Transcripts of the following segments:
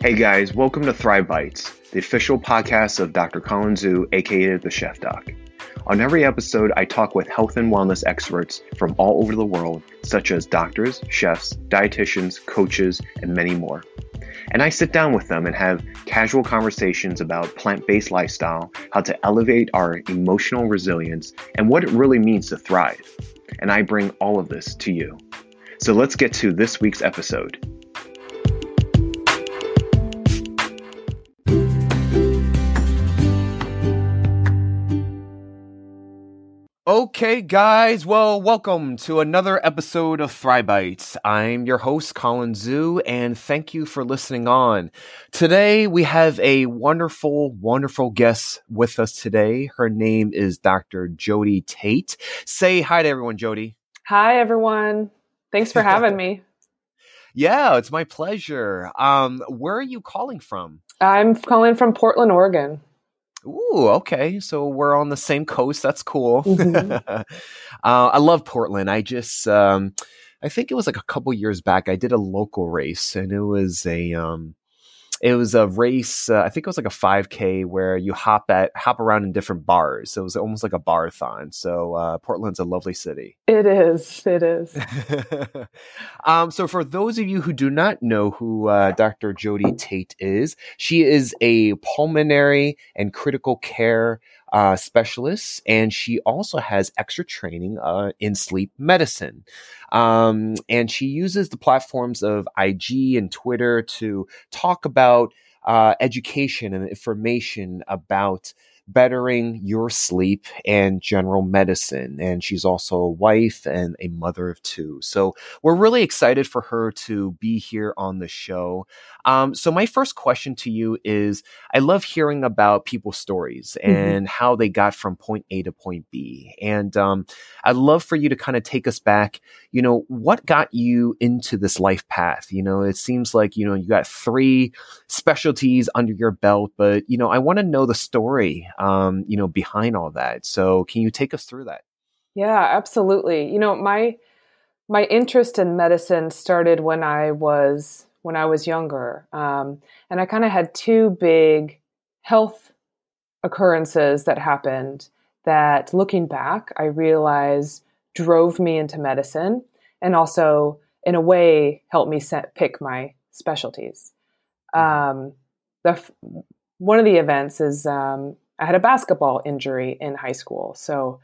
Hey guys, welcome to Thrive Bites, the official podcast of Dr. Colin Zhu, aka the Chef Doc. On every episode, I talk with health and wellness experts from all over the world, such as doctors, chefs, dietitians, coaches, and many more. And I sit down with them and have casual conversations about plant based lifestyle, how to elevate our emotional resilience, and what it really means to thrive. And I bring all of this to you. So let's get to this week's episode. Okay, guys, well, welcome to another episode of Thrive Bites. I'm your host, Colin Zhu, and thank you for listening on. Today, we have a wonderful, wonderful guest with us today. Her name is Dr. Jody Tate. Say hi to everyone, Jody. Hi, everyone. Thanks for having me. Yeah, it's my pleasure. Um, where are you calling from? I'm calling from Portland, Oregon. Ooh, okay. So we're on the same coast. That's cool. Mm-hmm. uh, I love Portland. I just, um, I think it was like a couple years back. I did a local race, and it was a, um, it was a race. Uh, I think it was like a 5K where you hop at hop around in different bars. So it was almost like a barathon. So uh, Portland's a lovely city. It is. It is. um, so for those of you who do not know who uh, Dr. Jody Tate is, she is a pulmonary and critical care uh, specialist, and she also has extra training uh, in sleep medicine. Um, and she uses the platforms of IG and Twitter to talk about uh, education and information about bettering your sleep and general medicine. And she's also a wife and a mother of two. So we're really excited for her to be here on the show. Um, so my first question to you is I love hearing about people's stories mm-hmm. and how they got from point A to point B. And um, I'd love for you to kind of take us back, you know, what got you into this life path? You know, it seems like, you know, you got three specialties under your belt, but, you know, I want to know the story um, you know, behind all that. So can you take us through that? Yeah, absolutely. You know, my my interest in medicine started when I was when I was younger, um, and I kind of had two big health occurrences that happened that, looking back, I realized drove me into medicine, and also, in a way, helped me set, pick my specialties. Mm-hmm. Um, the one of the events is um, I had a basketball injury in high school. So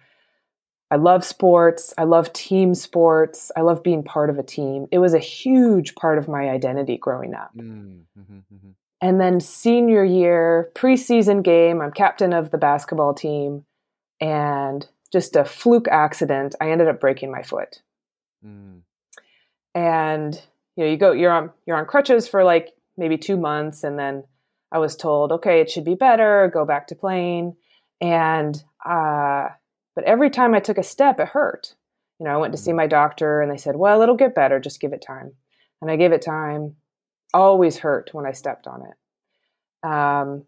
I love sports. I love team sports. I love being part of a team. It was a huge part of my identity growing up. Mm, mm-hmm, mm-hmm. And then senior year, preseason game, I'm captain of the basketball team, and just a fluke accident, I ended up breaking my foot. Mm. And you know, you go, you're on, you're on crutches for like maybe two months, and then I was told, okay, it should be better, go back to playing. And, uh, but every time I took a step, it hurt. You know, I went to see mm-hmm. my doctor and they said, well, it'll get better, just give it time. And I gave it time. Always hurt when I stepped on it. Um,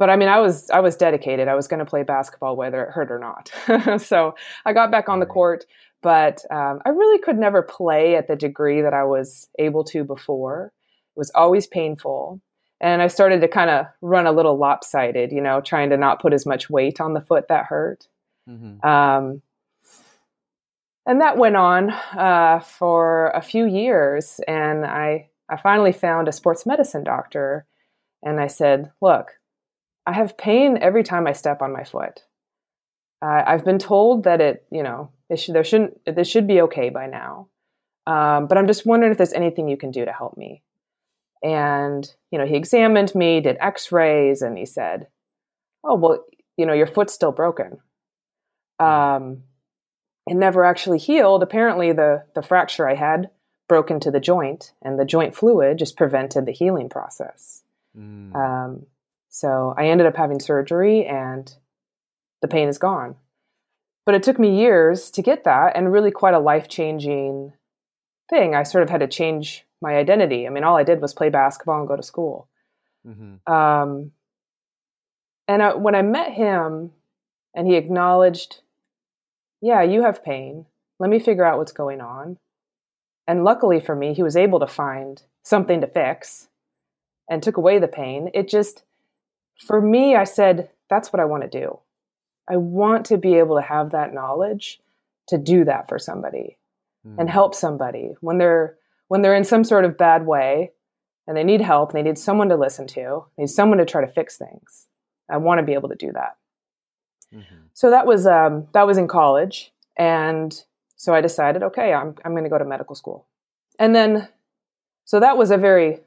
but I mean, I was I was dedicated. I was going to play basketball whether it hurt or not. so I got back on the court, but um, I really could never play at the degree that I was able to before. It was always painful and I started to kind of run a little lopsided, you know, trying to not put as much weight on the foot that hurt. Mm-hmm. Um, and that went on uh, for a few years, and I I finally found a sports medicine doctor, and I said, "Look, I have pain every time I step on my foot. Uh, I've been told that it, you know, it should, there shouldn't this should be okay by now, um, but I'm just wondering if there's anything you can do to help me." And, you know, he examined me, did x rays, and he said, Oh, well, you know, your foot's still broken. Um, it never actually healed. Apparently, the, the fracture I had broke into the joint, and the joint fluid just prevented the healing process. Mm. Um, so I ended up having surgery, and the pain is gone. But it took me years to get that, and really quite a life changing thing. I sort of had to change my identity. I mean, all I did was play basketball and go to school. Mm-hmm. Um, and I, when I met him, and he acknowledged, "Yeah, you have pain. Let me figure out what's going on." And luckily for me, he was able to find something to fix. and took away the pain. It just, for me, I said, that's what I want to do. I want to be able to have that knowledge to do that for somebody mm. and help somebody when they're when they're in some sort of bad way and they need help, they need someone to listen to, they need someone to try to fix things. I want to be able to do that. Mm-hmm. So that was um, that was in college, and so I decided, okay, I'm I'm going to go to medical school, and then so that was a very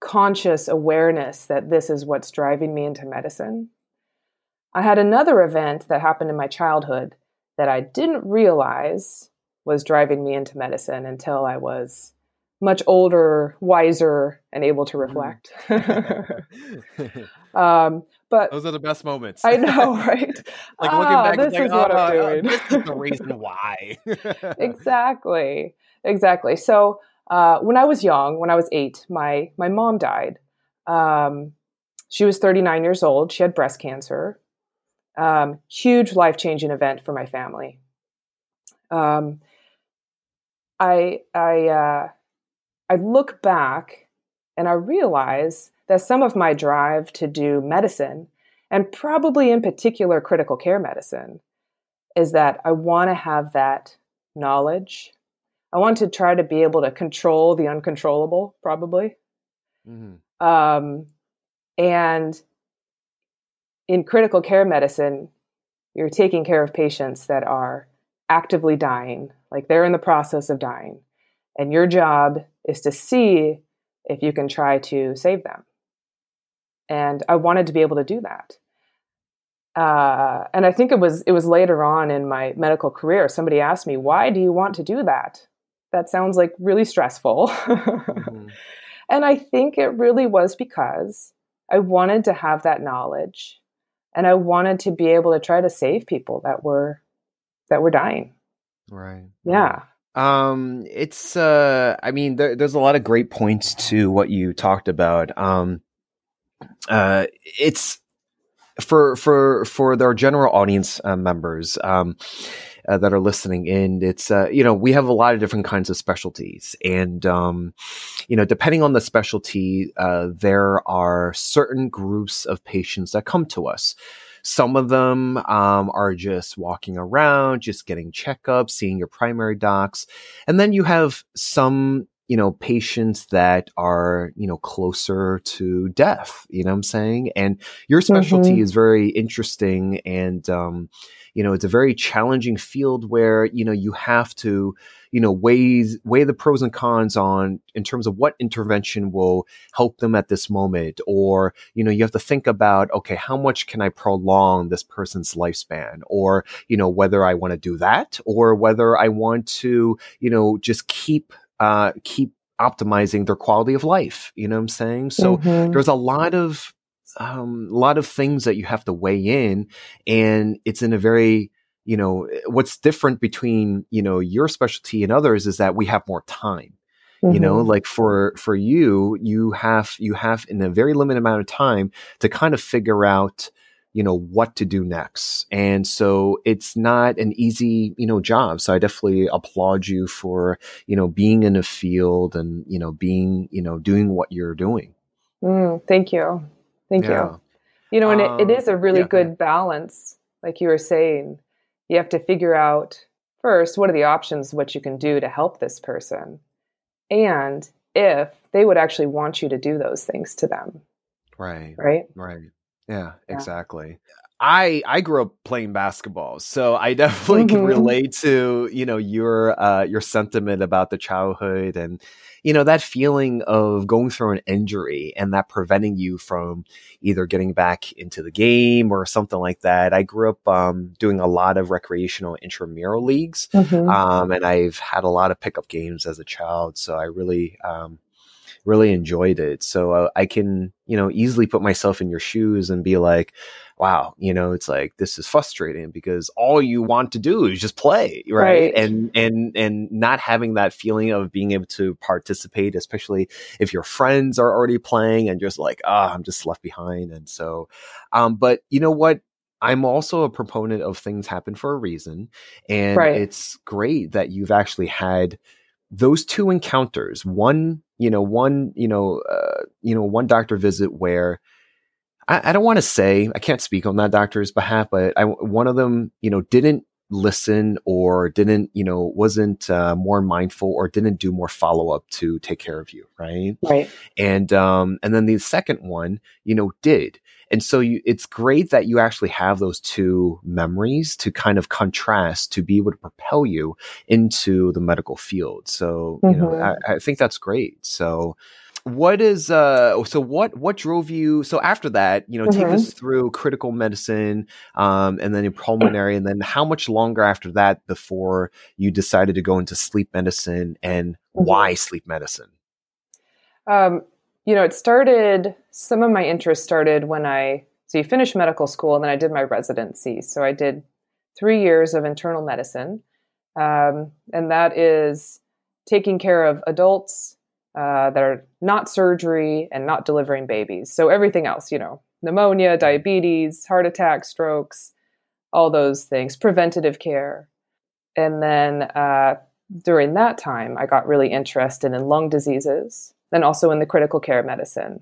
conscious awareness that this is what's driving me into medicine. I had another event that happened in my childhood that I didn't realize was driving me into medicine until I was much older, wiser, and able to reflect. um, but those are the best moments. I know, right? like looking ah, back, this like, is oh, what I'm doing. this is the reason why. exactly, exactly. So uh, when I was young, when I was eight, my my mom died. Um, she was 39 years old. She had breast cancer. Um, huge life changing event for my family. Um, I I uh, I look back and I realize that some of my drive to do medicine, and probably in particular critical care medicine, is that I want to have that knowledge. I want to try to be able to control the uncontrollable, probably. Mm-hmm. Um, and in critical care medicine, you're taking care of patients that are actively dying, like they're in the process of dying. And your job is to see if you can try to save them. And I wanted to be able to do that. Uh, and I think it was it was later on in my medical career. Somebody asked me, "Why do you want to do that? That sounds like really stressful." mm-hmm. And I think it really was because I wanted to have that knowledge, and I wanted to be able to try to save people that were that were dying. Right. Yeah. Um, it's uh, I mean, there, there's a lot of great points to what you talked about. Um, uh, it's for for for their general audience uh, members. Um, uh, that are listening in, it's uh, you know we have a lot of different kinds of specialties, and um, you know depending on the specialty, uh, there are certain groups of patients that come to us. Some of them um, are just walking around, just getting checkups, seeing your primary docs. And then you have some you know, patients that are, you know, closer to death, you know what I'm saying? And your specialty mm-hmm. is very interesting and, um, you know, it's a very challenging field where, you know, you have to, you know, weigh, weigh the pros and cons on in terms of what intervention will help them at this moment. Or, you know, you have to think about, okay, how much can I prolong this person's lifespan? Or, you know, whether I want to do that or whether I want to, you know, just keep uh, keep optimizing their quality of life. You know what I'm saying? So mm-hmm. there's a lot of um, a lot of things that you have to weigh in, and it's in a very you know what's different between you know your specialty and others is that we have more time. You know mm-hmm. like for for you you have you have in a very limited amount of time to kind of figure out you know what to do next. And so it's not an easy you know job. So i definitely applaud you for you know being in a field and you know being you know doing what you're doing. Mm, thank you. Thank yeah. you you know and um, it, it is a really yeah. good balance like you were saying you have to figure out first what are the options what you can do to help this person and if they would actually want you to do those things to them. Right. Right? Right. Yeah, yeah, exactly. I I grew up playing basketball, so I definitely mm-hmm. can relate to you know your uh, your sentiment about the childhood and you know that feeling of going through an injury and that preventing you from either getting back into the game or something like that. I grew up um, doing a lot of recreational intramural leagues, mm-hmm. um, and I've had a lot of pickup games as a child, so I really um, really enjoyed it. So uh, I can, you know, easily put myself in your shoes and be like, wow, you know, it's like this is frustrating because all you want to do is just play, right? right? And and and not having that feeling of being able to participate, especially if your friends are already playing and just like, ah, oh, I'm just left behind. And so, um, but you know what? I'm also a proponent of things happen for a reason, and right. it's great that you've actually had those two encounters one you know one you know uh, you know one doctor visit where I, I don't want to say I can't speak on that doctor's behalf, but I, one of them, you know, didn't listen or didn't, you know, wasn't uh, more mindful or didn't do more follow up to take care of you, right? Right. And um, and then the second one, you know, did. And so you, it's great that you actually have those two memories to kind of contrast to be able to propel you into the medical field. So, you mm-hmm. know, I, I think that's great. So, what is uh so what what drove you so after that you know mm-hmm. take us through critical medicine um and then pulmonary and then how much longer after that before you decided to go into sleep medicine and mm-hmm. why sleep medicine um you know it started some of my interest started when i so you finish medical school and then i did my residency so i did three years of internal medicine um, and that is taking care of adults uh, that are not surgery and not delivering babies. So everything else, you know, pneumonia, diabetes, heart attack, strokes, all those things, preventative care. And then uh, during that time, I got really interested in lung diseases and also in the critical care medicine.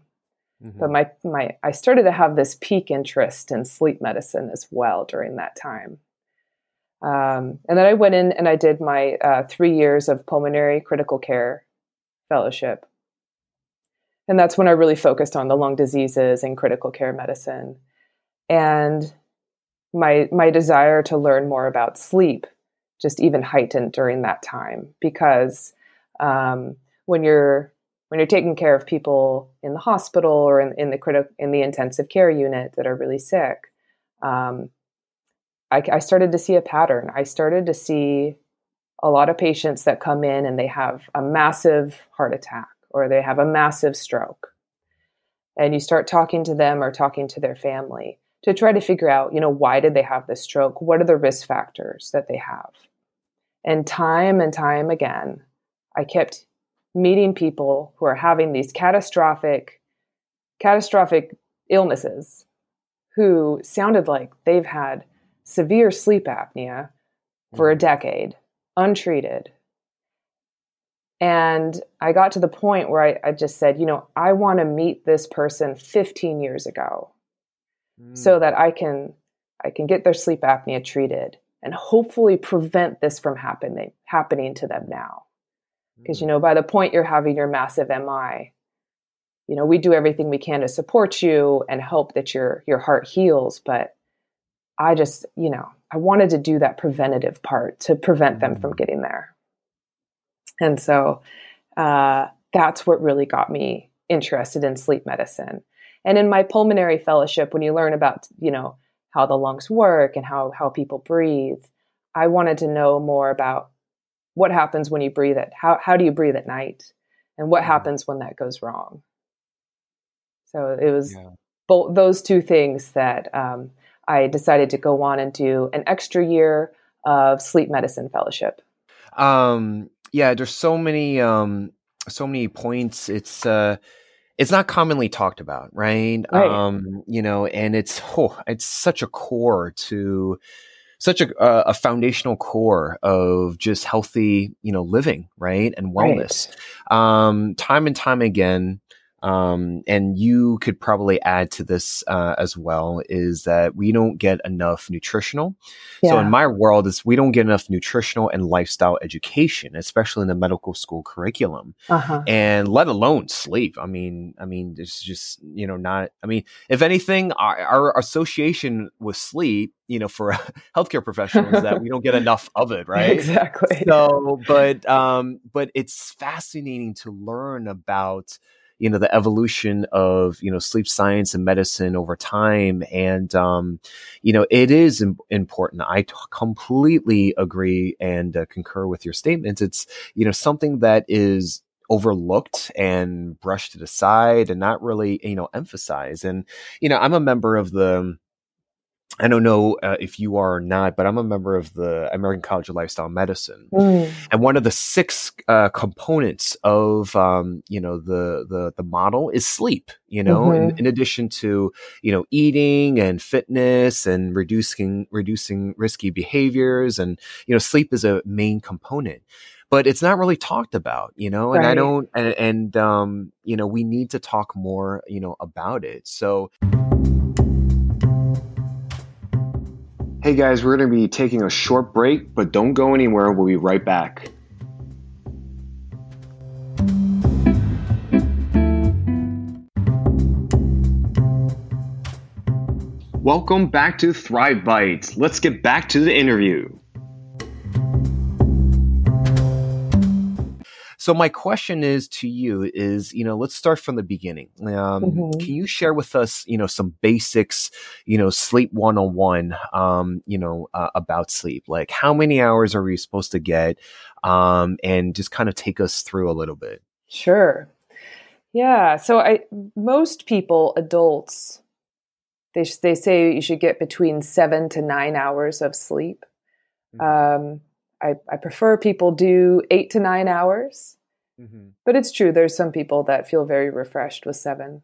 Mm-hmm. But my, my, I started to have this peak interest in sleep medicine as well during that time. Um, and then I went in and I did my uh, three years of pulmonary critical care fellowship. And that's when I really focused on the lung diseases and critical care medicine. And my my desire to learn more about sleep just even heightened during that time because um, when you're when you're taking care of people in the hospital or in, in the critical in the intensive care unit that are really sick, um, I, I started to see a pattern. I started to see a lot of patients that come in and they have a massive heart attack or they have a massive stroke. And you start talking to them or talking to their family to try to figure out, you know, why did they have this stroke? What are the risk factors that they have? And time and time again, I kept meeting people who are having these catastrophic catastrophic illnesses who sounded like they've had severe sleep apnea for a mm. decade untreated. And I got to the point where I, I just said, you know, I want to meet this person 15 years ago mm. so that I can I can get their sleep apnea treated and hopefully prevent this from happening happening to them now. Because mm. you know, by the point you're having your massive MI, you know, we do everything we can to support you and hope that your your heart heals, but I just, you know, I wanted to do that preventative part to prevent them from mm. getting there. And so uh, that's what really got me interested in sleep medicine. And in my pulmonary fellowship, when you learn about, you know, how the lungs work and how, how people breathe, I wanted to know more about what happens when you breathe it. How, how do you breathe at night? And what mm. happens when that goes wrong? So it was yeah. both those two things that um, I decided to go on and do an extra year of sleep medicine fellowship. Um, yeah, there's so many, um, so many points. It's, uh, it's not commonly talked about, right? right. Um, you know, and it's, oh, it's such a core to, such a, a foundational core of just healthy, you know, living, right, and wellness. Right. Um, time and time again, um, and you could probably add to this uh, as well is that we don't get enough nutritional. Yeah. So in my world, is we don't get enough nutritional and lifestyle education, especially in the medical school curriculum, uh-huh. and let alone sleep. I mean, I mean, it's just you know not. I mean, if anything, our, our association with sleep you know for healthcare professionals that we don't get enough of it right exactly so but um but it's fascinating to learn about you know the evolution of you know sleep science and medicine over time. And um, you know it is Im- important. I t- completely agree and uh, concur with your statements. It's you know something that is overlooked and brushed aside and not really you know emphasized. And you know i'm a member of the I don't know uh, if you are or not, but I'm a member of the American College of Lifestyle Medicine, mm. and one of the six uh, components of um, you know the the the model is sleep. You know, mm-hmm. in, in, addition to you know eating and fitness and reducing reducing risky behaviors, and you know sleep is a main component. but it's not really talked about, you know, and I don't, and, and, um, you know, we need to talk more, you know, about it. So, Hey guys, we're going to be taking a short break, but don't go anywhere. We'll be right back. Welcome back to Thrive Bites. Let's get back to the interview. So my question is to you is, you know, let's start from the beginning. Um, Mhm. Can you share with us, you know, some basics, you know, sleep 101, um, you know, uh, about sleep? Like how many hours are we supposed to get? Um, and just kind of take us through a little bit. Sure. Yeah. So I most people, adults, they they say you should get between seven to nine hours of sleep. Um, I, I prefer people do eight to nine hours, Mm-hmm. but it's true. There's some people that feel very refreshed with seven.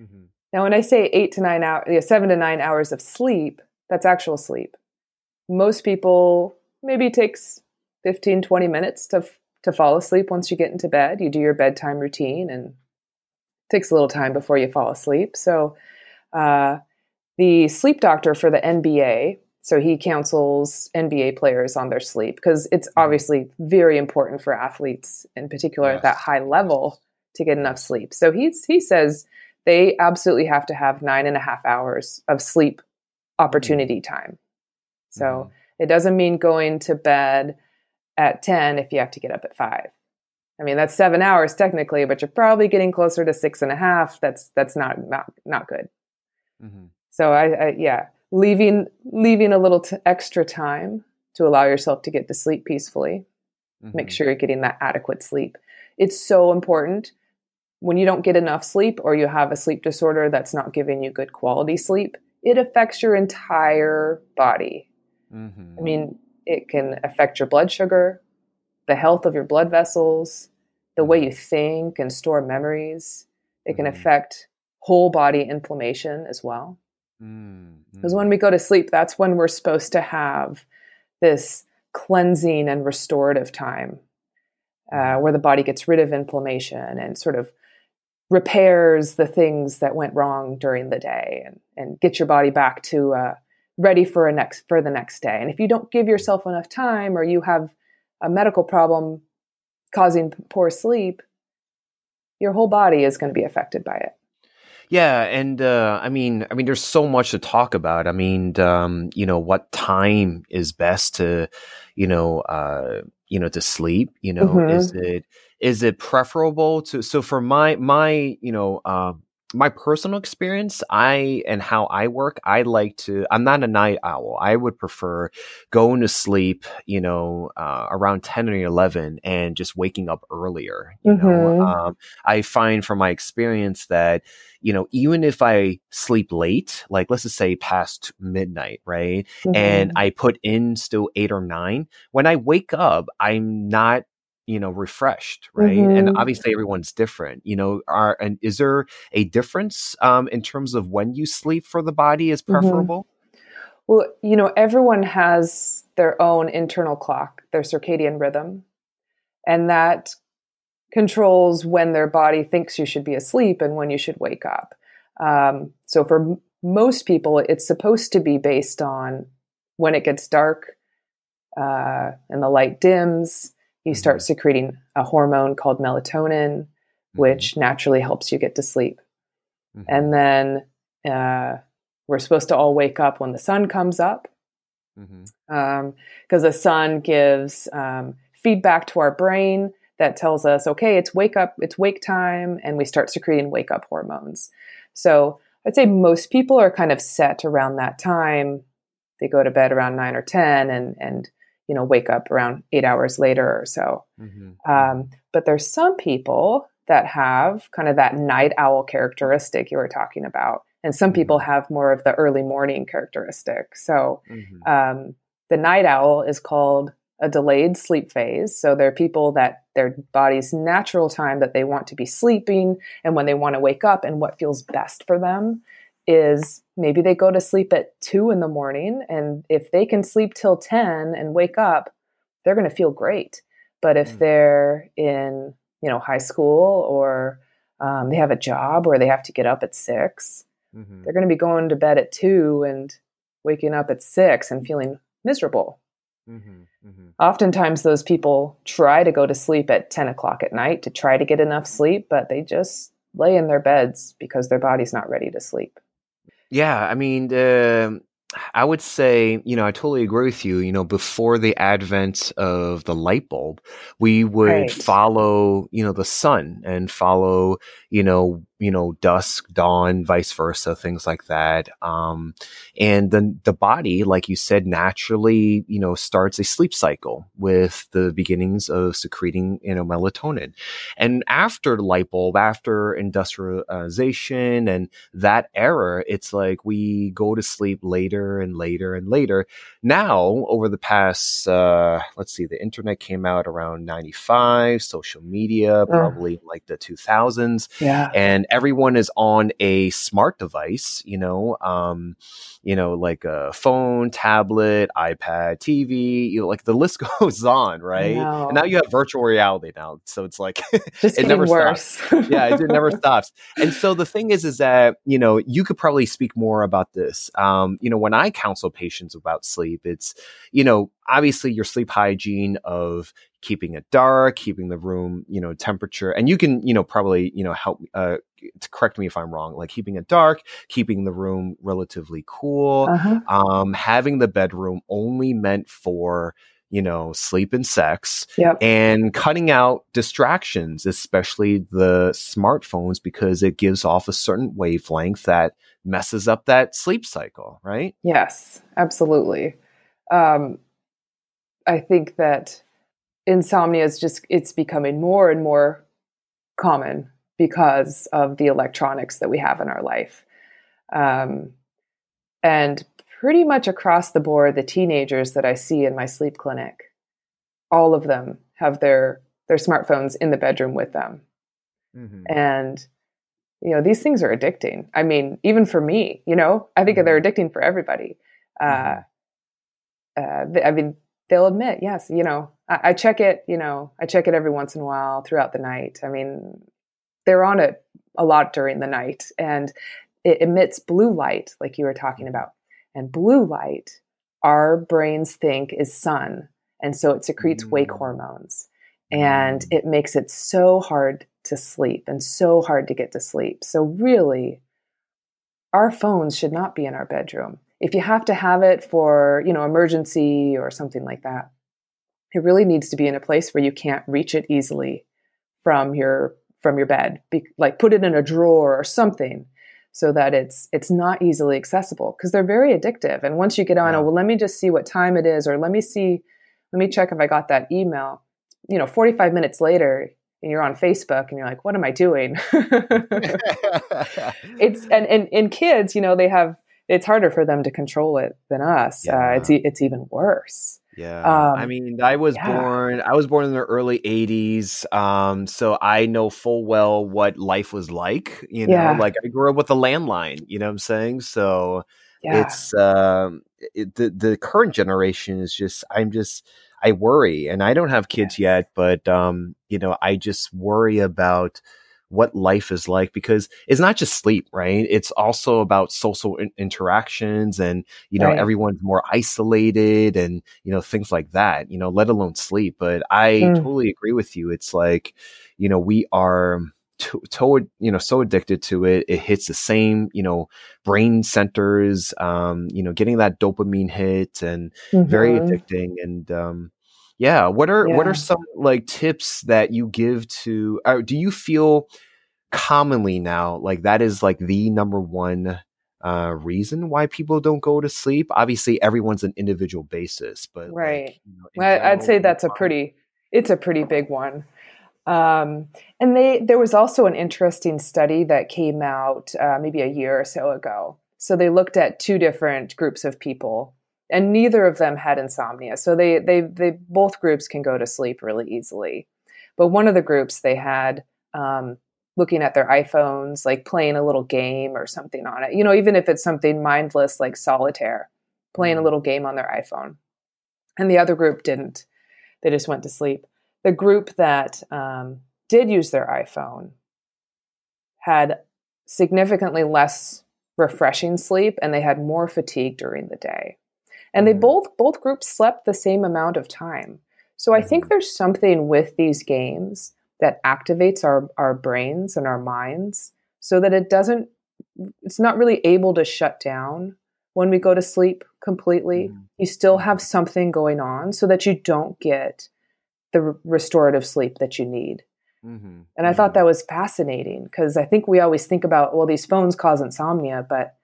Mm-hmm. Now, when I say eight to nine hours, yeah, seven to nine hours of sleep, that's actual sleep. Most people maybe takes 15, 20 minutes to, to fall asleep once you get into bed. You do your bedtime routine and it takes a little time before you fall asleep. So, uh, the sleep doctor for the NBA, so he counsels NBA players on their sleep because it's mm-hmm. obviously very important for athletes, in particular at that high level, to get enough sleep. So he's, he says they absolutely have to have nine and a half hours of sleep mm-hmm. opportunity time. So mm-hmm. it doesn't mean going to bed at 10 if you have to get up at 5. I mean, that's seven hours technically, but you're probably getting closer to six and a half. That's that's not not not good. Mm-hmm. So I, I yeah, leaving leaving a little t- extra time to allow yourself to get to sleep peacefully. Mm-hmm. Make sure you're getting that adequate sleep. It's so important. When you don't get enough sleep or you have a sleep disorder that's not giving you good quality sleep, it affects your entire body. Mm-hmm. I mean, it can affect your blood sugar, the health of your blood vessels, the way you think and store memories. It can Mhm. affect whole body inflammation as well. Mm-hmm. Because when we go to sleep, that's when we're supposed to have this cleansing and restorative time uh, where the body gets rid of inflammation and sort of repairs the things that went wrong during the day and, and get your body back to uh, ready for a next for the next day. And if you don't give yourself enough time or you have a medical problem causing poor sleep, your whole body is going to be affected by it. Yeah, and uh, I mean, I mean, there's so much to talk about. I mean, um, you know, what time is best to, you know, uh, you know, to sleep? You know, Mhm. is it is it preferable to? So for my my, you know, uh, my personal experience, I and how I work, I like to. I'm not a night owl. I would prefer going to sleep, you know, uh, around ten or eleven, and just waking up earlier. You know, Mhm. um, I find from my experience that you know, even if I sleep late, like let's just say past midnight, right? And Mhm. I put in still eight or nine, when I wake up, I'm not, you know, refreshed, right? And Mhm. obviously everyone's different, you know, are, and is there a difference, um, in terms of when you sleep for the body is Mhm. preferable? Well, you know, everyone has their own internal clock, their circadian rhythm, and that controls when their body thinks you should be asleep and when you should wake up. Um, so, for m- most people, it's supposed to be based on when it gets dark uh, and the light dims, you start Mhm. secreting a hormone called melatonin, which naturally helps you get to sleep. Mhm. And then uh, we're supposed to all wake up when the sun comes up mm-hmm. because the sun gives um, feedback to our brain that tells us, okay, it's wake up, it's wake time, and we start secreting wake up hormones. So I'd say most people are kind of set around that time. They go to bed around nine or ten, and and you know wake up around eight hours later or so. Mhm. Um, but there's some people that have kind of that night owl characteristic you were talking about, and some people have more of the early morning characteristic. So Mhm. um, the night owl is called a delayed sleep phase. So there are people that their body's natural time that they want to be sleeping and when they want to wake up and what feels best for them is maybe they go to sleep at two in the morning and if they can sleep till 10 and wake up, they're going to feel great. But if Mm. they're in, you know, high school or um, they have a job where they have to get up at six, mm-hmm. they're going to be going to bed at two and waking up at six and feeling miserable. Mm-hmm, mm-hmm. Oftentimes, those people try to go to sleep at 10 o'clock at night to try to get enough sleep, but they just lay in their beds because their body's not ready to sleep. Yeah, I mean, um I would say, you know, I totally agree with you. You know, before the advent of the light bulb, we would Right. follow, you know, the sun and follow, you know, you know, dusk, dawn, vice versa, things like that. Um, and then the body, like you said, naturally, you know, starts a sleep cycle with the beginnings of secreting, you know, melatonin. And after the light bulb, after industrialization and that era, it's like we go to sleep later and later and later. Now, over the past, uh, let's see, the internet came out around 95, social media, probably like the 2000s Yeah. and everyone is on a smart device you know um you know like a phone tablet ipad tv you know, like the list goes on right and now you have virtual reality now so it's like it never worse. yeah, it never stops. And so the thing is, is that you know you could probably speak more about this. Um, you know, when I counsel patients about sleep, it's you know obviously your sleep hygiene of keeping it dark, keeping the room you know temperature, and you can you know probably you know help uh, to correct me if I'm wrong, like keeping it dark, keeping the room relatively cool, Uh-huh. um, having the bedroom only meant for you know sleep and sex Yep. and cutting out distractions, especially the smartphones, because it gives off a certain wavelength that messes up that sleep cycle, right? Yes, absolutely. Um, I think that insomnia is just it's becoming more and more common because of the electronics that we have in our life. Um, and pretty much across the board, the teenagers that I see in my sleep clinic, all of them have their their smartphones in the bedroom with them. And you know, these things are addicting. I mean, even for me, you know, I think they're addicting for everybody. Uh, uh, th- I mean, they'll admit, yes, you know, I, I check it, you know, I check it every once in a while throughout the night. I mean, they're on it a lot during the night and it emits blue light, like you were talking about. And blue light, our brains think is sun. And so it secretes wake Mm. hormones and Mm. it makes it so hard to sleep and so hard to get to sleep. So, really, our phones should not be in our bedroom. If you have to have it for, you know, emergency or something like that, it really needs to be in a place where you can't reach it easily from your from your bed. Be, like put it in a drawer or something so that it's it's not easily accessible because they're very addictive. And once you get on, Yeah. oh well, let me just see what time it is, or let me see, let me check if I got that email. You know, 45 minutes later, and you're on Facebook and you're like, what am I doing? it's and, and in kids, you know, they have it's harder for them to control it than us. Uh, it's it's even worse. Yeah. Um, I mean, I was yeah. born I was born in the early 80s. Um so I know full well what life was like, you know, Yeah. like I grew up with a landline, you know what I'm saying? So Yeah, it's um it, the the current generation is just I'm just I worry and I don't have kids yet, but um you know, I just worry about what life is like because it's not just sleep, right? It's also about social in- interactions and you know Right. everyone's more isolated and you know things like that, you know, let alone sleep. But I Mm. totally agree with you. It's like, you know, we are to, to you know so addicted to it it hits the same you know brain centers um you know getting that dopamine hit and very Mhm. addicting and um yeah what are what are some like tips that you give to or do you feel commonly now like that is like the number one uh reason why people don't go to sleep obviously everyone's an individual basis but like, Right. you know, in I, I'd say that's a pretty it's a pretty big one. Um, and they there was also an interesting study that came out uh, maybe a year or so ago. So they looked at two different groups of people, and neither of them had insomnia. So they they they both groups can go to sleep really easily. But one of the groups they had um, looking at their iPhones, like playing a little game or something on it. You know, even if it's something mindless like solitaire, playing a Mhm. little game on their iPhone. And the other group didn't. They just went to sleep. the group that um, did use their iPhone had significantly less refreshing sleep and they had more fatigue during the day. And they Mhm. both both groups slept the same amount of time. So I think Mhm. there's something with these games that activates our our brains and our minds so that it doesn't it's not really able to shut down when we go to sleep completely. Mhm. You still have something going on so that you don't get the re- restorative sleep that you need. Mm-hmm. And I thought Mhm. that was fascinating because I think we always think about, well, these phones cause insomnia, but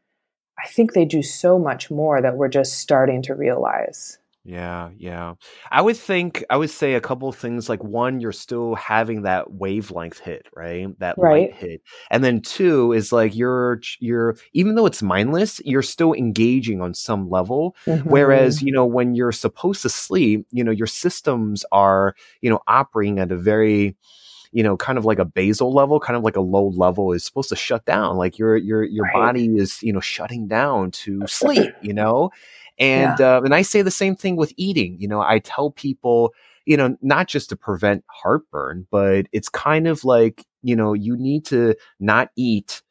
I think they do so much more that we're just starting to realize. Yeah, yeah. I would think I would say a couple of things like one, you're still having that wavelength hit, right? That Right. light hit. And then two is like you're you're even though it's mindless, you're still engaging on some level. Whereas, mm-hmm. you know, when you're supposed to sleep, you know, your systems are, you know, operating at a very you know, kind of like a basal level, kind of like a low level is supposed to shut down. Like your your your Right. body is, you know, shutting down to sleep, you know? And uh, and I say the same thing with eating. You know, I tell people, you know, not just to prevent heartburn, but it's kind of like, you know, you need to not eat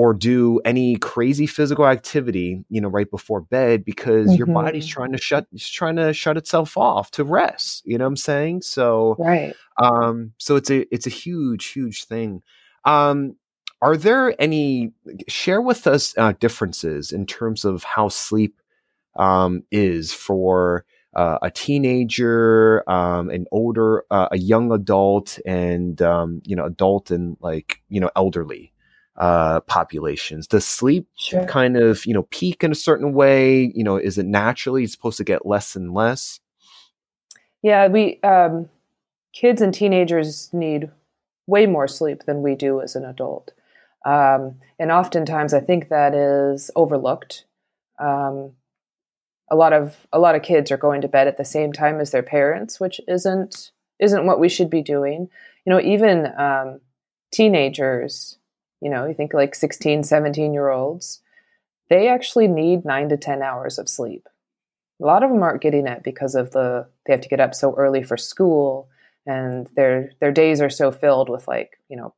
or do any crazy physical activity, you know, right before bed because your body's Mhm. trying to shut it's trying to shut itself off to rest. You know what I'm saying? So right. um, so it's a it's a huge, huge thing. Um, are there any share with us uh, differences in terms of how sleep um, is for uh, a teenager, um, an older, uh, a young adult, and um, you know, adult and like you know, elderly uh, populations? Does sleep Sure. kind of you know peak in a certain way? You know, is it naturally supposed to get less and less? Yeah, we um, kids and teenagers need way more sleep than we do as an adult, um, and oftentimes I think that is overlooked. Um, a lot of a lot of kids are going to bed at the same time as their parents, which isn't isn't what we should be doing. You know, even um, teenagers, you know, you think like 16, 17 year olds, they actually need nine to 10 hours of sleep. A lot of them aren't getting it because of the, they have to get up so early for school and their, their days are so filled with like, you know,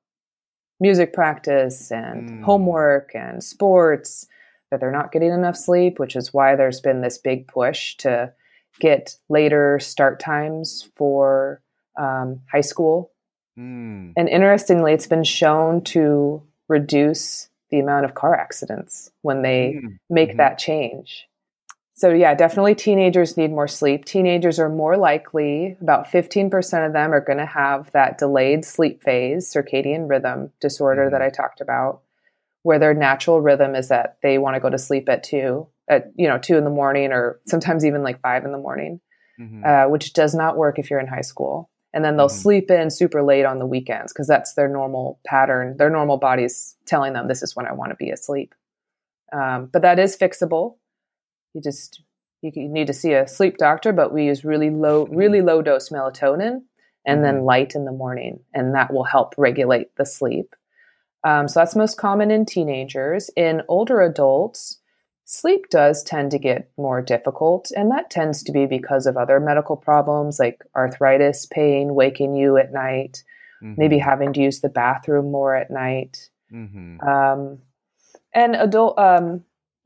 music practice and Mm. homework and sports that they're not getting enough sleep, which is why there's been this big push to get later start times for um, high school Mm. and interestingly, it's been shown to reduce the amount of car accidents when they Mm. make Mhm. that change. So, yeah, definitely teenagers need more sleep. Teenagers are more likely, about 15% of them are going to have that delayed sleep phase, circadian rhythm disorder that Mhm. I talked about, where their natural rhythm is that they want to go to sleep at two, at, you know, two in the morning or sometimes even like five in the morning Mhm. uh, which does not work if you're in high school. And then they'll Mhm. sleep in super late on the weekends because that's their normal pattern. Their normal body's telling them this is when I want to be asleep. Um, but that is fixable. You just you, you need to see a sleep doctor, but we use really low, really low dose melatonin and then Mhm. light in the morning, and that will help regulate the sleep. Um, so that's most common in teenagers. In older adults, sleep does tend to get more difficult, and that tends to be because of other medical problems like arthritis, pain, waking you at night, maybe Mhm. having to use the bathroom more at night. Mhm. Um, and adult, um,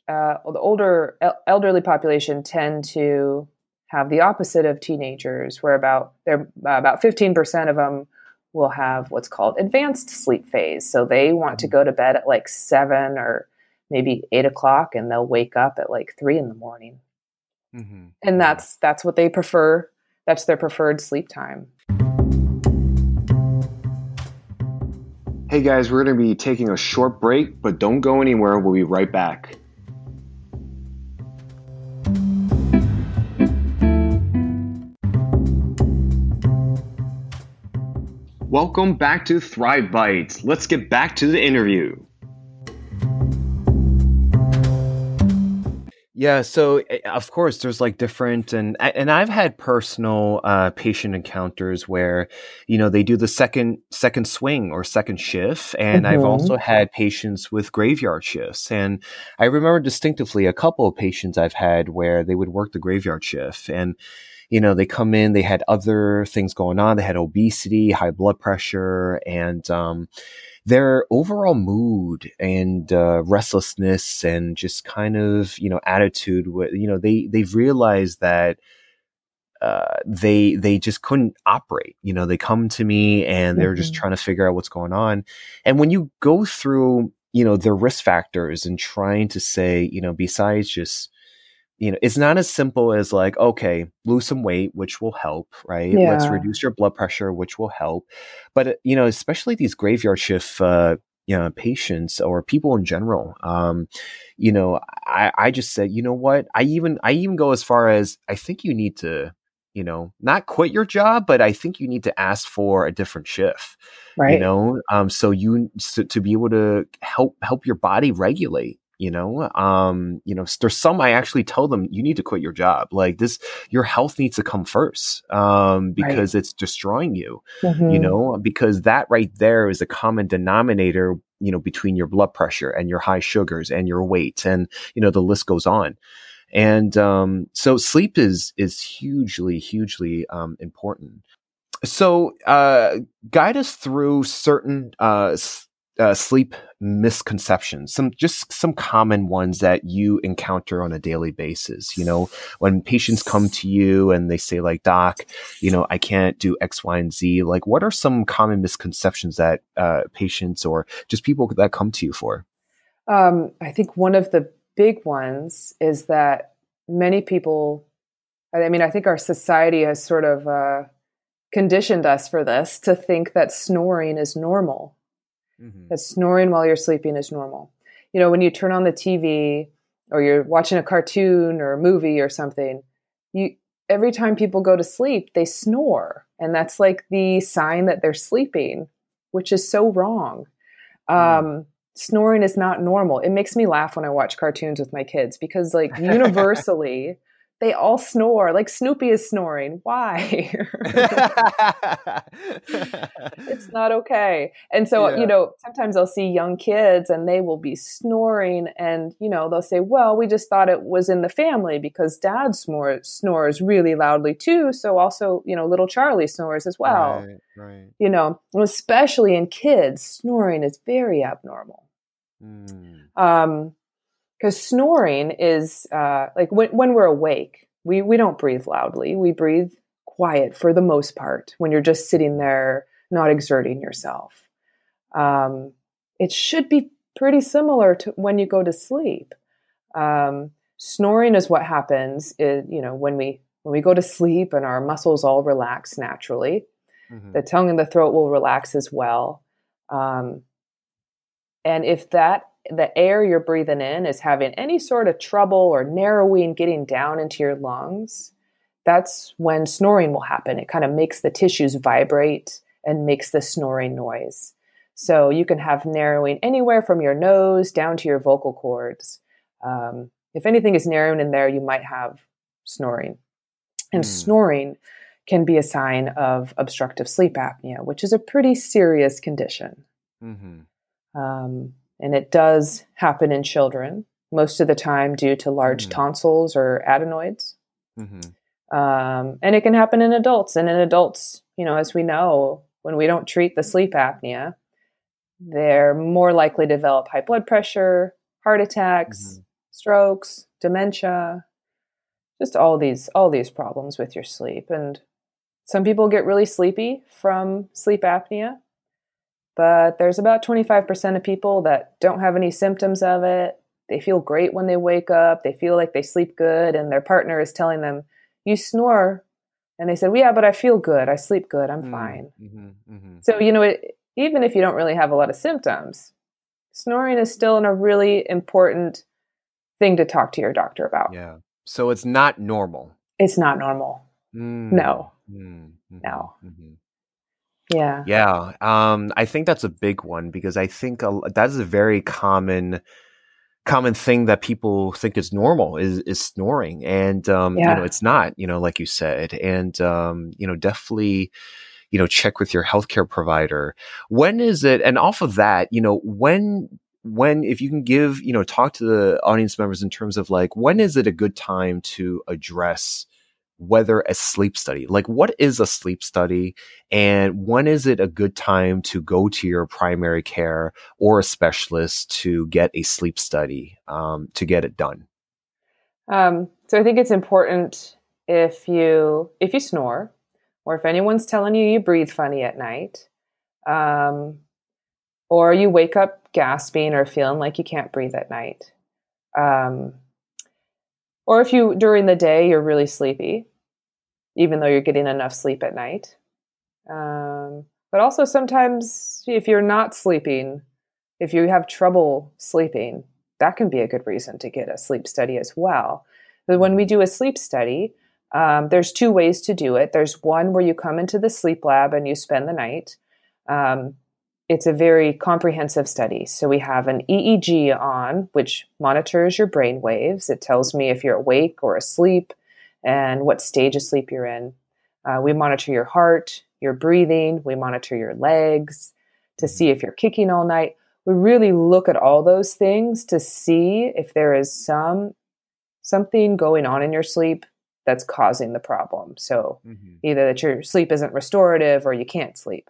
uh, the older el- elderly population tend to have the opposite of teenagers, where about they're about fifteen percent of them will have what's called advanced sleep phase. So they want to go to bed at like seven or maybe eight o'clock, and they'll wake up at like three in the morning, Mhm. and that's that's what they prefer. That's their preferred sleep time. Hey guys, we're going to be taking a short break, but don't go anywhere. We'll be right back. Welcome back to Thrive Bites. Let's get back to the interview. Yeah, so eh, of course there's like different and and I've had personal uh, patient encounters where you know they do the second second swing or second shift, and I've Mhm. also had patients with graveyard shifts, and I remember distinctively a couple of patients I've had where they would work the graveyard shift, and you know, they come in, they had other things going on. They had obesity, high blood pressure, and, um, their overall mood and uh, restlessness and just kind of you know attitude you know they they've realized that uh, they they just couldn't operate you know they come to me and they're mm-hmm. just trying to figure out what's going on and when you go through you know their risk factors and trying to say you know besides just you know, it's not as simple as like, okay, lose some weight, which will help, right? Yeah. Let's reduce your blood pressure, which will help. But, uh, you know, especially these graveyard shift, uh, you know, patients or people in general, um, you know, I, I just said, you know what? I even, I even go as far as I think you need to, you know, not quit your job, but I think you need to ask for a different shift, right? You know, um, so you so, to be able to help help your body regulate you know um you know there's some i actually tell them you need to quit your job like this your health needs to come first um because right. it's destroying you mm-hmm. you know because that right there is a common denominator you know between your blood pressure and your high sugars and your weight and you know the list goes on and um so sleep is is hugely hugely um important so uh guide us through certain uh uh, sleep misconceptions some just some common ones that you encounter on a daily basis you know? When patients come to you and they say like doc you know i can't do x y and z like what are some common misconceptions that uh, patients or just people that come to you for? Um, i think one of the big ones is that many people i mean i think our society has sort of uh, conditioned us for this to think that snoring is normal mm-hmm. that snoring while you're sleeping is normal. You know, when you turn on the TV or you're watching a cartoon or a movie or something, you every time people go to sleep, they snore. And that's like the sign that they're sleeping, which is so wrong. Mm. Um, snoring is not normal. It makes me laugh when I watch cartoons with my kids because, like, universally, they all snore like Snoopy is snoring. Why? it's not okay. And so, yeah. you know, sometimes I'll see young kids and they will be snoring and, you know, they'll say, well, we just thought it was in the family because dad snore, snores really loudly too. So also, you know, little Charlie snores as well. Right, right. You know, especially in kids, snoring is very abnormal. Mm. Um, because snoring is uh, like when, when we're awake we, we don't breathe loudly. We breathe quiet for the most part when you're just sitting there not exerting yourself. Um, it should be pretty similar to when you go to sleep. Um, snoring is what happens is, you know when we when we go to sleep and our muscles all relax naturally. Mm-hmm. the tongue and the throat will relax as well. Um, and if that the air you're breathing in is having any sort of trouble or narrowing getting down into your lungs, that's when snoring will happen. It kind of makes the tissues vibrate and makes the snoring noise. So you can have narrowing anywhere from your nose down to your vocal cords. Um, if anything is narrowing in there, you might have snoring. And mm. snoring can be a sign of obstructive sleep apnea, which is a pretty serious condition. Mm-hmm. Um, and it does happen in children, most of the time due to large mm-hmm. tonsils or adenoids. Mm-hmm. Um, and it can happen in adults. And in adults, you know, as we know, when we don't treat the sleep apnea, they're more likely to develop high blood pressure, heart attacks, mm-hmm. strokes, dementia, just all these all these problems with your sleep. And some people get really sleepy from sleep apnea but there's about 25% of people that don't have any symptoms of it. They feel great when they wake up. They feel like they sleep good, and their partner is telling them, You snore. And they said, well, Yeah, but I feel good. I sleep good. I'm mm-hmm, fine. Mm-hmm, mm-hmm. So, you know, it, even if you don't really have a lot of symptoms, snoring is still a really important thing to talk to your doctor about. Yeah. So it's not normal. It's not normal. Mm. No. Mm-hmm, no. Yeah. Yeah. Um, I think that's a big one because I think a, that is a very common common thing that people think is normal is is snoring and um, yeah. you know it's not you know like you said and um, you know definitely you know check with your healthcare provider when is it and off of that you know when when if you can give you know talk to the audience members in terms of like when is it a good time to address whether a sleep study, like what is a sleep study and when is it a good time to go to your primary care or a specialist to get a sleep study um, to get it done? Um, so I think it's important if you if you snore or if anyone's telling you you breathe funny at night, um, or you wake up gasping or feeling like you can't breathe at night. Um, or if you during the day you're really sleepy, even though you're getting enough sleep at night. Um, but also sometimes if you're not sleeping, if you have trouble sleeping, that can be a good reason to get a sleep study as well. But when we do a sleep study, um, there's two ways to do it. There's one where you come into the sleep lab and you spend the night. Um, it's a very comprehensive study. So we have an EEG on, which monitors your brain waves. It tells me if you're awake or asleep and what stage of sleep you're in. Uh, we monitor your heart, your breathing. We monitor your legs to see if you're kicking all night. We really look at all those things to see if there is some something going on in your sleep that's causing the problem. So mm-hmm. either that your sleep isn't restorative or you can't sleep.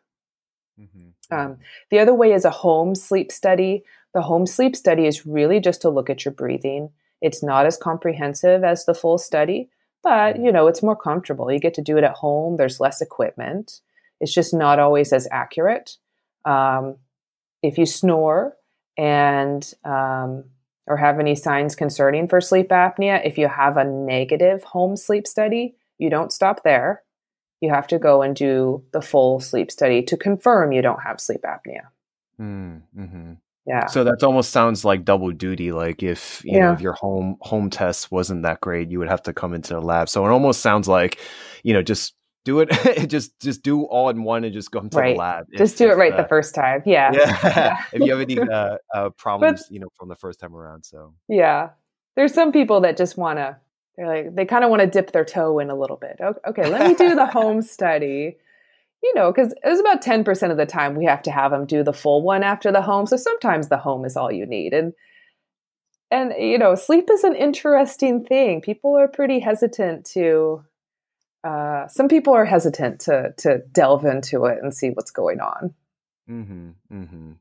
Mm-hmm. Um, the other way is a home sleep study. The home sleep study is really just to look at your breathing. It's not as comprehensive as the full study, but you know it's more comfortable. You get to do it at home. There's less equipment. It's just not always as accurate. Um, if you snore and um, or have any signs concerning for sleep apnea, if you have a negative home sleep study, you don't stop there you have to go and do the full sleep study to confirm you don't have sleep apnea. Mm, mm-hmm. Yeah. So that almost sounds like double duty. Like if you yeah. know if your home home test wasn't that great, you would have to come into the lab. So it almost sounds like, you know, just do it just just do all in one and just go into right. the lab. Just if, do it right uh, the first time. Yeah. Yeah. if you have any uh, uh, problems, but, you know, from the first time around. So yeah, there's some people that just want to they're like they kind of want to dip their toe in a little bit. Okay let me do the home study. You know because it was about 10% of the time we have to have them do the full one after the home so sometimes the home is all you need. And and you know sleep is an interesting thing. People are pretty hesitant to uh, some people are hesitant to to delve into it and see what's going on. Mm-hmm, mm-hmm.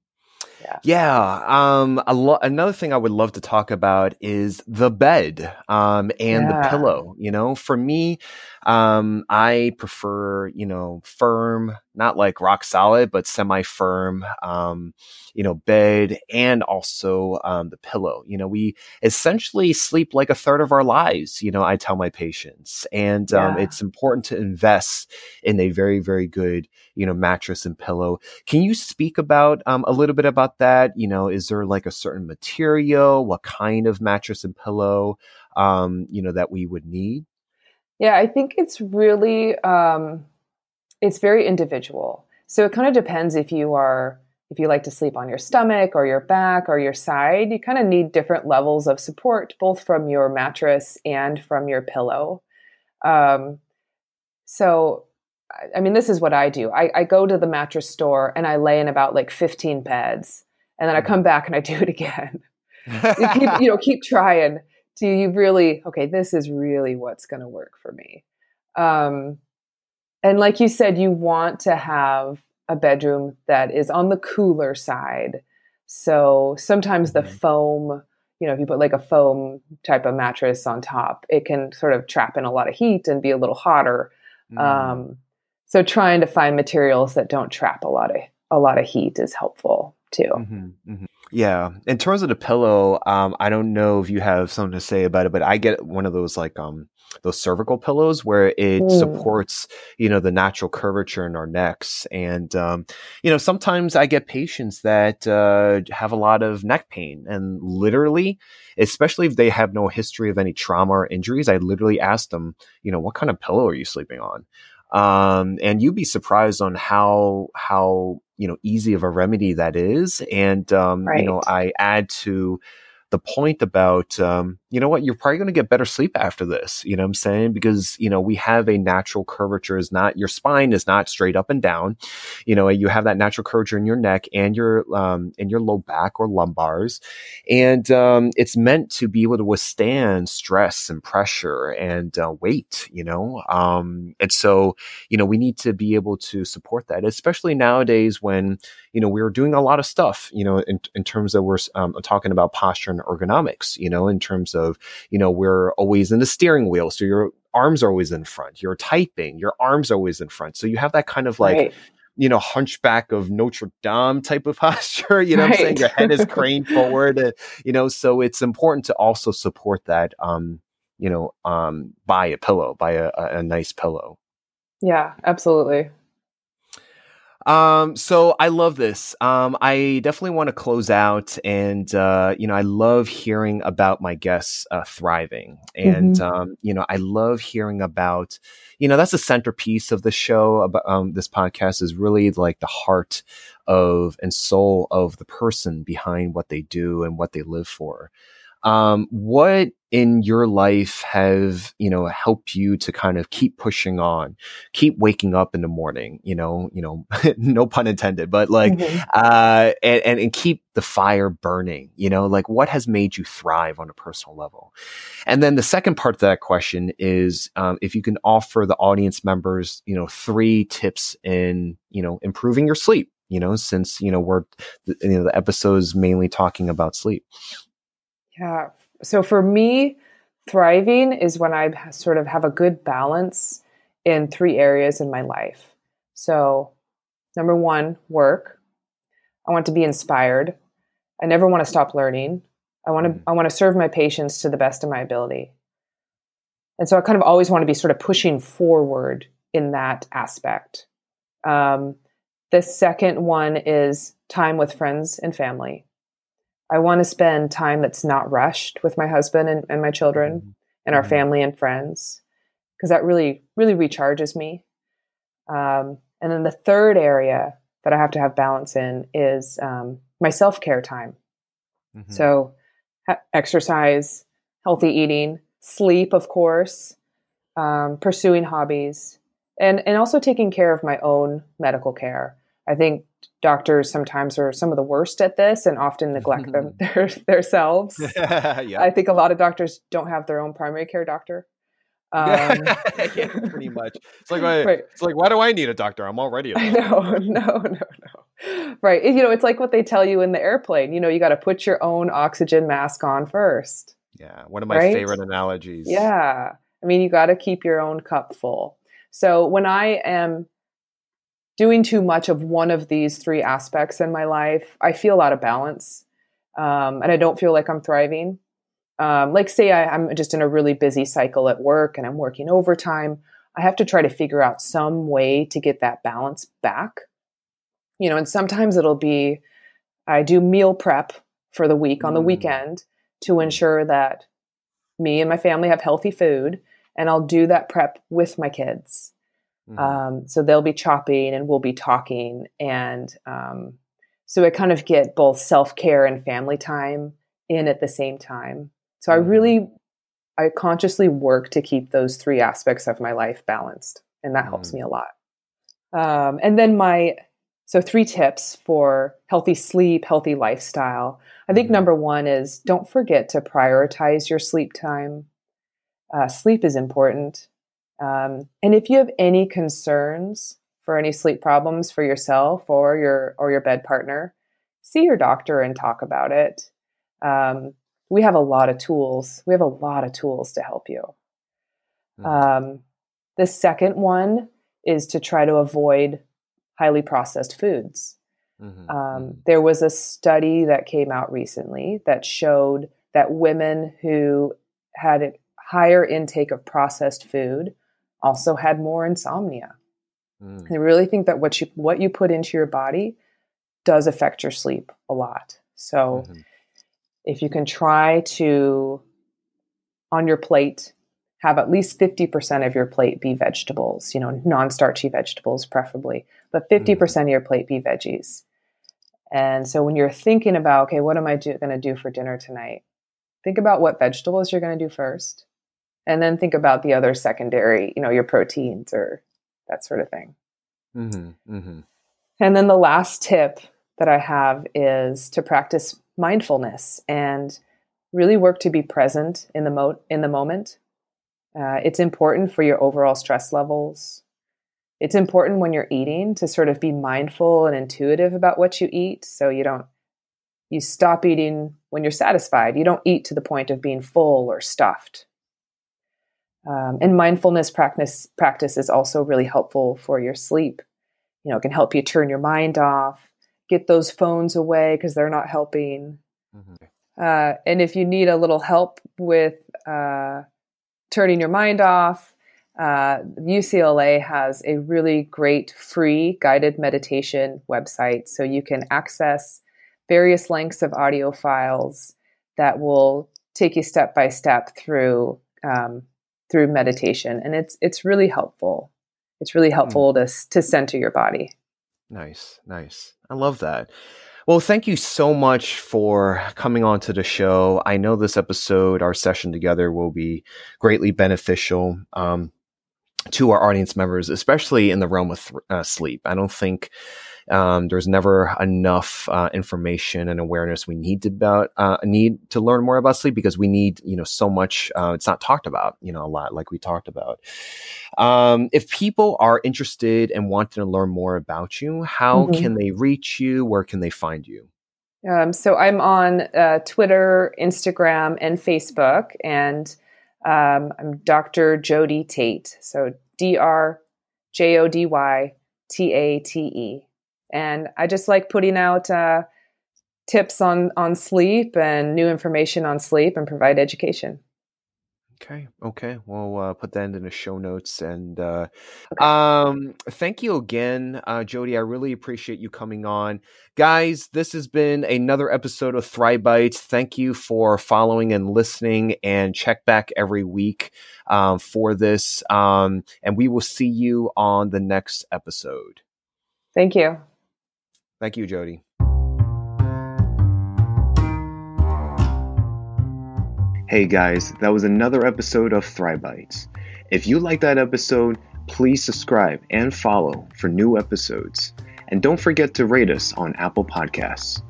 Yeah. Yeah. Um, lo- another thing I would love to talk about is the bed um, and yeah. the pillow. You know, for me, um, I prefer, you know, firm, not like rock solid, but semi firm, um, you know, bed and also um, the pillow. You know, we essentially sleep like a third of our lives, you know, I tell my patients. And um, yeah. it's important to invest in a very, very good, you know, mattress and pillow. Can you speak about um, a little bit about that? You know, is there like a certain material? What kind of mattress and pillow, um, you know, that we would need? Yeah, I think it's really um, it's very individual. So it kind of depends if you are if you like to sleep on your stomach or your back or your side. You kind of need different levels of support, both from your mattress and from your pillow. Um, so, I mean, this is what I do. I, I go to the mattress store and I lay in about like 15 beds, and then I come back and I do it again. you, keep, you know, keep trying do you really okay this is really what's going to work for me um, and like you said you want to have a bedroom that is on the cooler side so sometimes the mm-hmm. foam you know if you put like a foam type of mattress on top it can sort of trap in a lot of heat and be a little hotter mm. um, so trying to find materials that don't trap a lot of a lot of heat is helpful too mm-hmm, mm-hmm. Yeah. In terms of the pillow, um, I don't know if you have something to say about it, but I get one of those like um those cervical pillows where it mm. supports, you know, the natural curvature in our necks. And um, you know, sometimes I get patients that uh, have a lot of neck pain and literally, especially if they have no history of any trauma or injuries, I literally ask them, you know, what kind of pillow are you sleeping on? Um, and you'd be surprised on how how you know easy of a remedy that is and um, right. you know i add to the point about um, you know what, you're probably going to get better sleep after this. You know what I'm saying? Because, you know, we have a natural curvature is not, your spine is not straight up and down. You know, you have that natural curvature in your neck and your, um, in your low back or lumbars. And, um, it's meant to be able to withstand stress and pressure and, uh, weight, you know? Um, and so, you know, we need to be able to support that, especially nowadays when, you know, we're doing a lot of stuff, you know, in, in terms of we're um, talking about posture and ergonomics, you know, in terms of, you know, we're always in the steering wheel. So your arms are always in front. You're typing, your arms are always in front. So you have that kind of like, right. you know, hunchback of Notre Dame type of posture. You know right. I'm saying? Your head is craned forward, uh, you know, so it's important to also support that, um, you know, um, buy a pillow, buy a, a, a nice pillow. Yeah, absolutely. Um, so I love this. Um, I definitely want to close out, and uh, you know, I love hearing about my guests uh, thriving, and mm-hmm. um, you know, I love hearing about, you know, that's the centerpiece of the show. About um, this podcast is really like the heart of and soul of the person behind what they do and what they live for. Um, what in your life have you know helped you to kind of keep pushing on, keep waking up in the morning? You know, you know, no pun intended, but like, mm-hmm. uh, and, and and keep the fire burning. You know, like what has made you thrive on a personal level? And then the second part of that question is um, if you can offer the audience members, you know, three tips in you know improving your sleep you know, since, you know, we're, you know, the episode is mainly talking about sleep. Yeah. So for me, thriving is when I sort of have a good balance in three areas in my life. So, number one, work. I want to be inspired. I never want to stop learning. I want to mm. I want to serve my patients to the best of my ability. And so I kind of always want to be sort of pushing forward in that aspect. Um, the second one is time with friends and family. I want to spend time that's not rushed with my husband and, and my children mm-hmm. and our mm-hmm. family and friends because that really, really recharges me. Um, and then the third area that I have to have balance in is um, my self care time. Mm-hmm. So, ha- exercise, healthy eating, sleep, of course, um, pursuing hobbies, and and also taking care of my own medical care. I think doctors sometimes are some of the worst at this and often neglect them their, themselves. yeah. I think a lot of doctors don't have their own primary care doctor. Um, yeah, pretty much. It's like, why, right. it's like, why do I need a doctor? I'm already. A doctor. No, no, no, no. Right. You know, it's like what they tell you in the airplane. You know, you got to put your own oxygen mask on first. Yeah, one of my right? favorite analogies. Yeah, I mean, you got to keep your own cup full. So when I am doing too much of one of these three aspects in my life, I feel out of balance. Um, and I don't feel like I'm thriving. Um, like, say I, I'm just in a really busy cycle at work and I'm working overtime. I have to try to figure out some way to get that balance back. You know, and sometimes it'll be I do meal prep for the week on the mm. weekend to ensure that me and my family have healthy food. And I'll do that prep with my kids. Mm-hmm. Um, so they'll be chopping and we'll be talking. And um, so I kind of get both self care and family time in at the same time. So mm-hmm. I really, I consciously work to keep those three aspects of my life balanced. And that mm-hmm. helps me a lot. Um, and then my, so three tips for healthy sleep, healthy lifestyle. I think mm-hmm. number one is don't forget to prioritize your sleep time. Uh, sleep is important. Um, and if you have any concerns for any sleep problems for yourself or your or your bed partner, see your doctor and talk about it. Um, we have a lot of tools. We have a lot of tools to help you. Mm-hmm. Um, the second one is to try to avoid highly processed foods. Mm-hmm. Um, mm-hmm. there was a study that came out recently that showed that women who had a higher intake of processed food also had more insomnia. Mm. I really think that what you what you put into your body does affect your sleep a lot. So mm-hmm. if you can try to on your plate have at least 50% of your plate be vegetables, you know, non-starchy vegetables preferably, but 50% mm. Mm-hmm. of your plate be veggies. And so when you're thinking about, okay, what am I going to do for dinner tonight? think about what vegetables you're going to do first, and then think about the other secondary, you know, your proteins or that sort of thing. Mm-hmm, mm-hmm. And then the last tip that I have is to practice mindfulness and really work to be present in the mo- in the moment. Uh, it's important for your overall stress levels. It's important when you're eating to sort of be mindful and intuitive about what you eat, so you don't you stop eating when you're satisfied. You don't eat to the point of being full or stuffed. Um, and mindfulness practice practice is also really helpful for your sleep. You know, it can help you turn your mind off, get those phones away because they're not helping. Mm-hmm. Uh, and if you need a little help with uh, turning your mind off, uh, UCLA has a really great free guided meditation website. So you can access various lengths of audio files that will take you step by step through um, through meditation, and it's it's really helpful. It's really hmm. helpful mm. to to center your body. Nice, nice. I love that. Well, thank you so much for coming on to the show. I know this episode, our session together, will be greatly beneficial um, to our audience members, especially in the realm of th- uh, sleep. I don't think um, there's never enough uh, information and awareness we need to about uh, need to learn more about sleep because we need you know so much. Uh, it's not talked about you know a lot like we talked about. Um, if people are interested and wanting to learn more about you, how mm-hmm. can they reach you? Where can they find you? Um, so I'm on uh, Twitter, Instagram, and Facebook, and um, I'm Dr. Jody Tate. So D R J O D Y T A T E. And I just like putting out uh, tips on on sleep and new information on sleep and provide education. Okay. Okay. We'll uh, put that in the show notes. And uh, okay. um, thank you again, uh, Jody. I really appreciate you coming on. Guys, this has been another episode of Thrive Bites. Thank you for following and listening and check back every week um, for this. Um, and we will see you on the next episode. Thank you. Thank you, Jody. Hey guys, that was another episode of Thrive Bites. If you like that episode, please subscribe and follow for new episodes. And don't forget to rate us on Apple Podcasts.